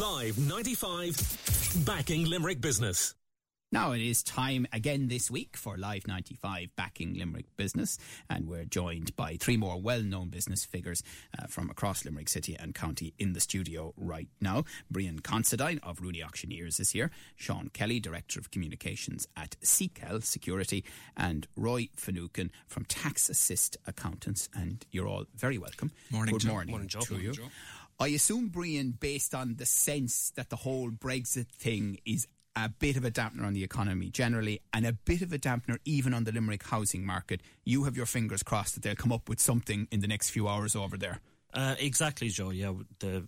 Live 95, backing Limerick business. Now it is time again this week for Live 95 backing Limerick business, and we're joined by three more well known business figures uh, from across Limerick City and County in the studio right now. Brian Considine of Rooney Auctioneers is here, Sean Kelly, Director of Communications at Sequel Security, and Roy Finucane from Tax Assist Accountants. And you're all very welcome. Morning, Good Joe. morning, Morning, Joe. to Morning, you. Joe. I assume, Brian, based on the sense that the whole Brexit thing is a bit of a dampener on the economy generally and a bit of a dampener even on the Limerick housing market, you have your fingers crossed that they'll come up with something in the next few hours over there. Uh, exactly, Joe. Yeah, the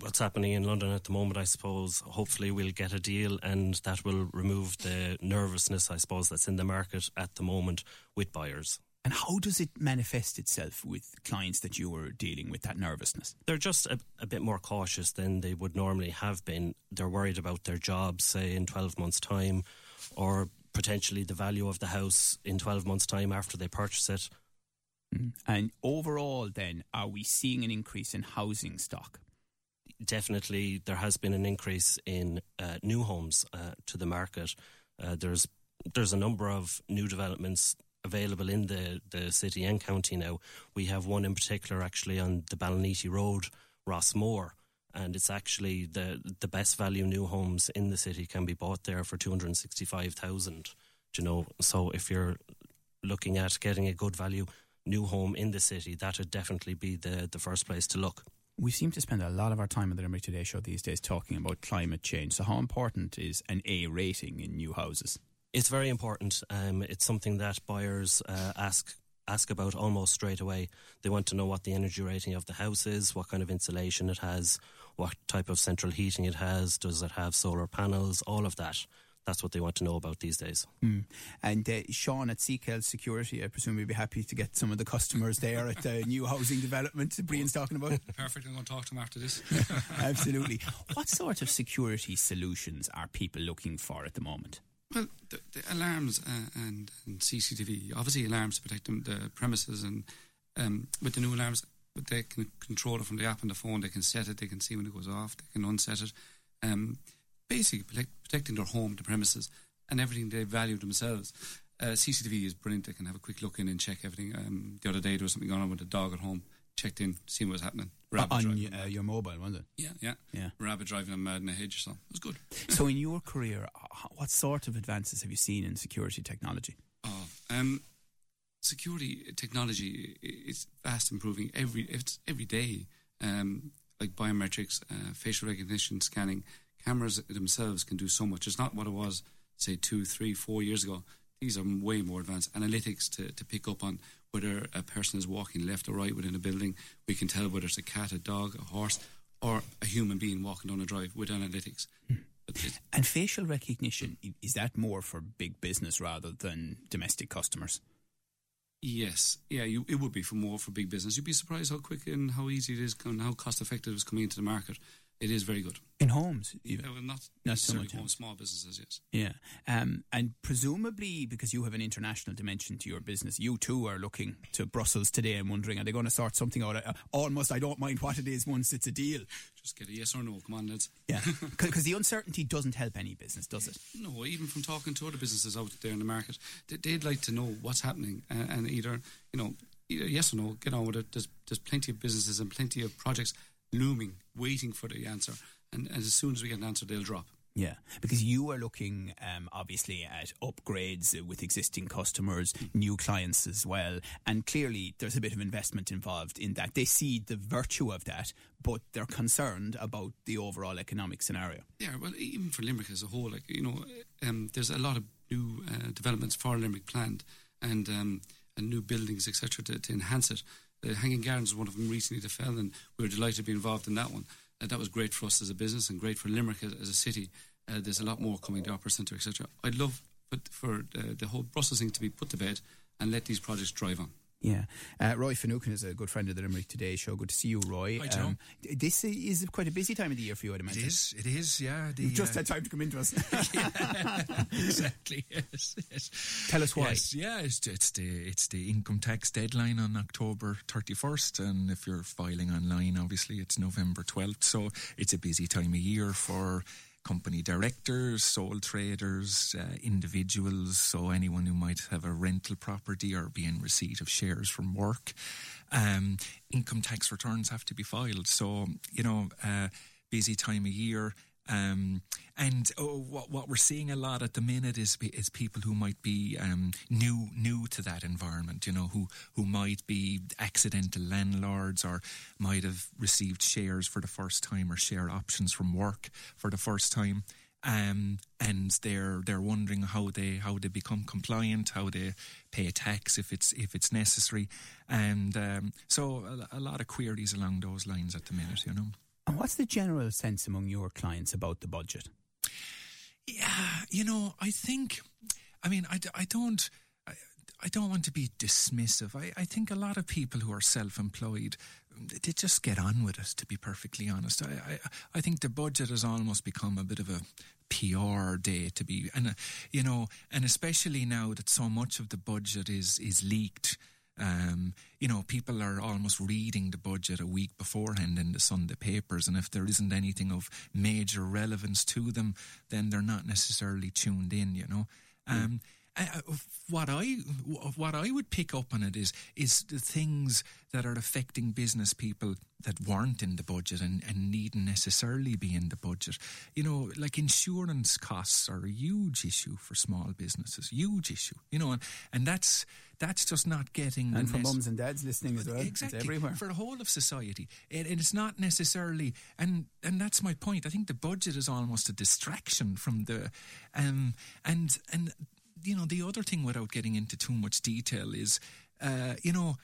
what's happening in London at the moment, I suppose. Hopefully, we'll get a deal, and that will remove the nervousness, I suppose, that's in the market at the moment with buyers. And how does it manifest itself with clients that you are dealing with, that nervousness? They're just a, a bit more cautious than they would normally have been. They're worried about their jobs, say, in 12 months' time, or potentially the value of the house in 12 months' time after they purchase it. Mm. And overall, then, are we seeing an increase in housing stock? definitely there has been an increase in uh, new homes uh, to the market. Uh, there's there's a number of new developments available in the, the city and county now. We have one in particular actually on the Ballinity Road, Rossmore, and it's actually the the best value new homes in the city can be bought there for two hundred sixty five thousand. You know, so if you're looking at getting a good value new home in the city, that would definitely be the the first place to look. We seem to spend a lot of our time on the Limerick Today show these days talking about climate change. So, how important is an A rating in new houses? It's very important. Um, it's something that buyers uh, ask ask about almost straight away. They want to know what the energy rating of the house is, what kind of insulation it has, what type of central heating it has, does it have solar panels, all of that. That's what they want to know about these days. Mm. And uh, Sean at Sequel Security, I presume you'd be happy to get some of the customers there at the new housing development that Brian's talking about. Perfect. I'm going to talk to him after this. Absolutely. What sort of security solutions are people looking for at the moment? Well, the, the alarms uh, and, and CCTV, obviously alarms to protect them, the premises, and um, with the new alarms, they can control it from the app on the phone. They can set it. They can see when it goes off. They can unset it. Um, basically, protect, protecting their home, the premises, and everything they value themselves. Uh, CCTV is brilliant. They can have a quick look in and check everything. Um, the other day there was something going on with the dog at home. Checked in, seen what was happening. Rabbit on driving. uh, your mobile, wasn't it? yeah, yeah, Yeah. Rabbit driving on mad in a hedge. So it was good. So, in your career, what sort of advances have you seen in security technology? Oh, um, security technology is fast improving every it's every day. Um, like biometrics, uh, facial recognition, scanning, cameras themselves can do so much. It's not what it was, say, two, three, four years ago. These are way more advanced analytics to, to pick up on whether a person is walking left or right within a building. We can tell whether it's a cat, a dog, a horse, or a human being walking down a drive with analytics. But And facial recognition, is that more for big business rather than domestic customers? Yes, yeah, you, it would be for more for big business. You'd be surprised how quick and how easy it is and how cost effective it's coming into the market. It is very good. In homes, even? Yeah, well, not, Not so much, home, yeah. small businesses, yes. Yeah. Um, and presumably, because you have an international dimension to your business, you too are looking to Brussels today and wondering, are they going to sort something out? Uh, almost, I don't mind what it is once it's a deal. Just get a yes or no. Come on, lads. Yeah. Because the uncertainty doesn't help any business, does it? No, even from talking to other businesses out there in the market, they, they'd like to know what's happening uh, and either, you know, either yes or no, get on with it. There's, there's plenty of businesses and plenty of projects looming, waiting for the answer. And, and as soon as we get an answer, they'll drop. Yeah, because you are looking um, obviously at upgrades with existing customers, new clients as well, and clearly there's a bit of investment involved in that. They see the virtue of that, but they're concerned about the overall economic scenario. Yeah, well, even for Limerick as a whole, like you know, um, there's a lot of new uh, developments for Limerick planned, and um, and new buildings, etc., to, to enhance it. The Hanging Gardens was one of them recently that fell, and we were delighted to be involved in that one. Uh, that was great for us as a business and great for Limerick as, as a city. Uh, there's a lot more coming, the Opera Centre, etc. I'd love for, uh, the whole Brussels thing to be put to bed and let these projects drive on. Yeah. Uh, Roy Finucane is a good friend of the Limerick Today show. Good to see you, Roy. Um, Hi, Joe. d- this is quite a busy time of the year for you, I'd It imagine. is, it is, yeah. The, You've just uh, had time to come into us. exactly. Yes, yes. Tell us why. Yes, yeah, it's, it's the it's the income tax deadline on October thirty first, and if you're filing online, obviously it's November twelfth. So it's a busy time of year for company directors, sole traders, uh, individuals. So anyone who might have a rental property or be in receipt of shares from work, um, income tax returns have to be filed. So you know, uh, busy time of year. Um, and oh, what what we're seeing a lot at the minute is is people who might be um, new new to that environment, you know, who who might be accidental landlords or might have received shares for the first time or share options from work for the first time. Um, and they're they're wondering how they how they become compliant, how they pay tax if it's if it's necessary, and um, so a, a lot of queries along those lines at the minute, you know. And what's the general sense among your clients about the budget? Yeah, you know, I think, I mean, I, I don't. I, don't want to be dismissive. I, I think a lot of people who are self-employed, they just get on with it. To be perfectly honest, I, I, I think the budget has almost become a bit of a PR day to be, and uh, you know, and especially now that so much of the budget is is leaked. Um, you know, people are almost reading the budget a week beforehand in the Sunday papers, and if there isn't anything of major relevance to them, then they're not necessarily tuned in. You know, um, uh, what I what I would pick up on it is is the things that are affecting business people that weren't in the budget and, and needn't necessarily be in the budget. You know, like insurance costs are a huge issue for small businesses, huge issue. You know, and, and that's that's just not getting And for mums and dads listening as well. Exactly It's everywhere. for the whole of society, and, and it's not necessarily, and and that's my point. I think the budget is almost a distraction from the, um, and and you know the other thing, without getting into too much detail, is, uh, you know.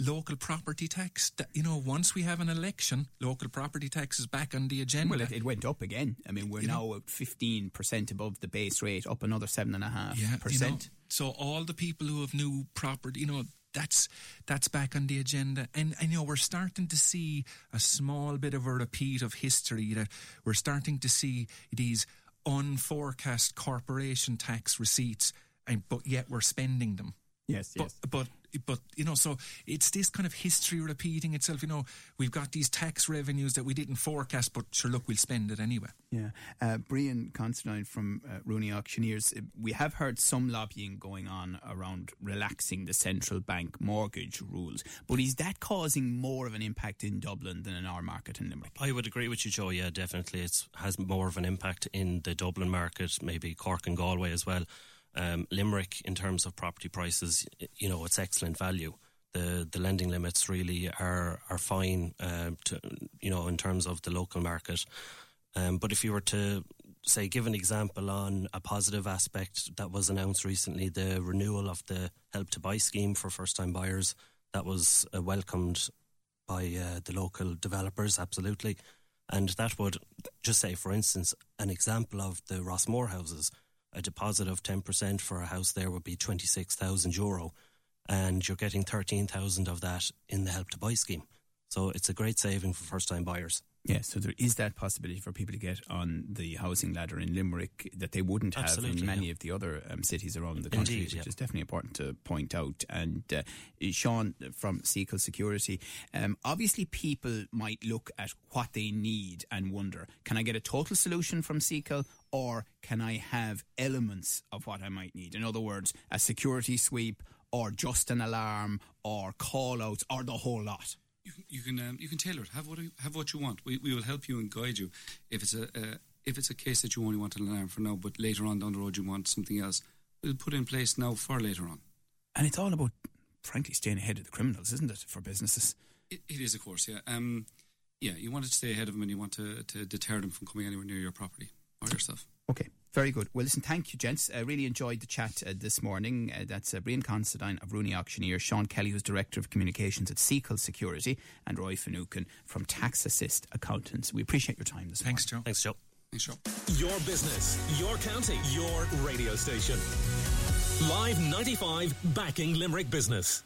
Local property tax. That, you know, once we have an election, local property tax is back on the agenda. Well, it, it went up again. I mean, we're You now at 15% above the base rate, up another 7.5%. Yeah, you know, so all the people who have new property, you know, that's that's back on the agenda, and and you know we're starting to see a small bit of a repeat of history that we're starting to see these unforecast corporation tax receipts, and but yet we're spending them. Yes, But, yes. but but you know, so it's this kind of history repeating itself. You know, we've got these tax revenues that we didn't forecast, but sure, look, we'll spend it anyway. Yeah. Uh, Brian Considine from uh, Rooney Auctioneers, uh, we have heard some lobbying going on around relaxing the central bank mortgage rules, but is that causing more of an impact in Dublin than in our market in Limerick? I would agree with you, Joe. Yeah, definitely, it has more of an impact in the Dublin market, maybe Cork and Galway as well. Um, Limerick, in terms of property prices, you know, it's excellent value. The the lending limits really are are fine, um, to, you know, in terms of the local market. Um, but if you were to say give an example on a positive aspect that was announced recently, the renewal of the Help to Buy scheme for first time buyers, that was uh, welcomed by uh, the local developers, absolutely. And that would just say, for instance, an example of the Rossmore houses, a deposit of 10% for a house there would be 26,000 euro, and you're getting 13,000 of that in the Help to Buy scheme. So it's a great saving for first time buyers. Yeah, so there is that possibility for people to get on the housing ladder in Limerick that they wouldn't have Absolutely, in many yeah. of the other um, cities around the country, Indeed, which yeah. is definitely important to point out. And uh, Sean from Sequel Security, um, obviously people might look at what they need and wonder, can I get a total solution from Sequel or can I have elements of what I might need? In other words, a security sweep or just an alarm or call outs or the whole lot. You, can- you can um, you can tailor it. Have what you, have what you want. We, we will help you and guide you. If it's a uh, if it's a case that you only want an alarm for now, but later on down the road you want something else, we'll put in place now for later on. And it's all about, frankly, staying ahead of the criminals, isn't it, for businesses? It, it is, of course, yeah. Um, yeah, you want to stay ahead of them and you want to, to deter them from coming anywhere near your property or yourself. Okay, very good. Well, listen, thank you, gents. I really enjoyed the chat uh, this morning. Uh, that's uh, Brian Considine of Rooney Auctioneer, Sean Kelly, who's Director of Communications at Sequel Security, and Roy Finucane from Tax Assist Accountants. We appreciate your time this Thanks, morning. Joe. Thanks, Joe. Thanks, Sean. Your business, your county, your radio station. Live 95 backing Limerick business.